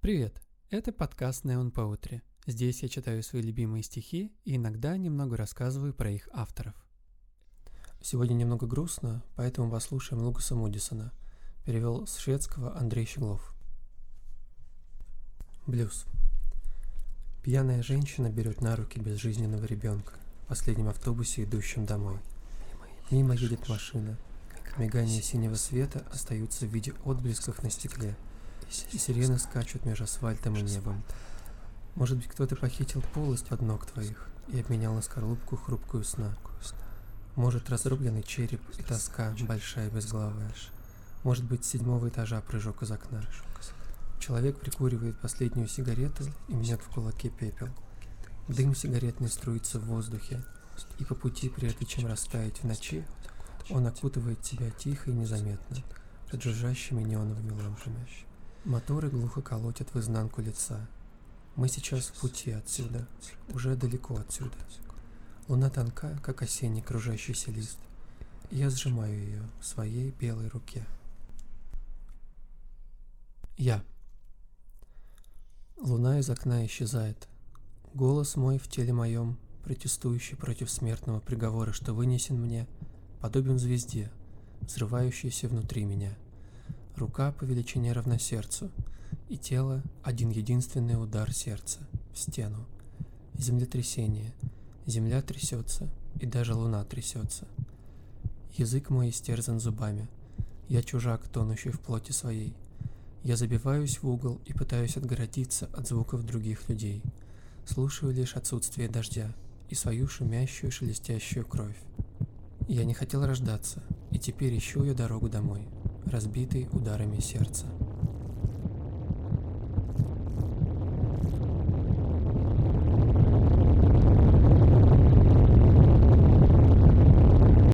Привет! Это подкаст Neon Poetry. Здесь я читаю свои любимые стихи и иногда немного рассказываю про их авторов. Сегодня немного грустно, поэтому послушаем Лукаса Мудисона. Перевел с шведского Андрей Щеглов. Блюз. Пьяная женщина берет на руки безжизненного ребенка в последнем автобусе, идущем домой. Мимо едет машина. Мигания синего света остаются в виде отблесков на стекле, сирены скачут между асфальтом и небом. Может быть, кто-то похитил полость от ног твоих и обменял на скорлупку хрупкую сна. Может, разрубленный череп и тоска, большая безглавая. Может быть, с седьмого этажа прыжок из окна. Человек прикуривает последнюю сигарету и мнет в кулаке пепел. Дым сигаретный струится в воздухе, и по пути, прежде чем растаять в ночи, он окутывает тебя тихо и незаметно, под жужжащими неоновыми лампами. Моторы глухо колотят в изнанку лица. Мы сейчас в пути отсюда, уже далеко отсюда. Луна тонка, как осенний кружащийся лист. Я сжимаю ее в своей белой руке. Я. Луна из окна исчезает. Голос мой в теле моем, протестующий против смертного приговора, что вынесен мне, подобен звезде, взрывающейся внутри меня. Рука по величине равна сердцу, и тело — один единственный удар сердца в стену. Землетрясение. Земля трясется, и даже луна трясется. Язык мой истерзан зубами. Я чужак, тонущий в плоти своей. Я забиваюсь в угол и пытаюсь отгородиться от звуков других людей. Слушаю лишь отсутствие дождя и свою шумящую шелестящую кровь. Я не хотел рождаться, и теперь ищу я дорогу домой, разбитый ударами сердца.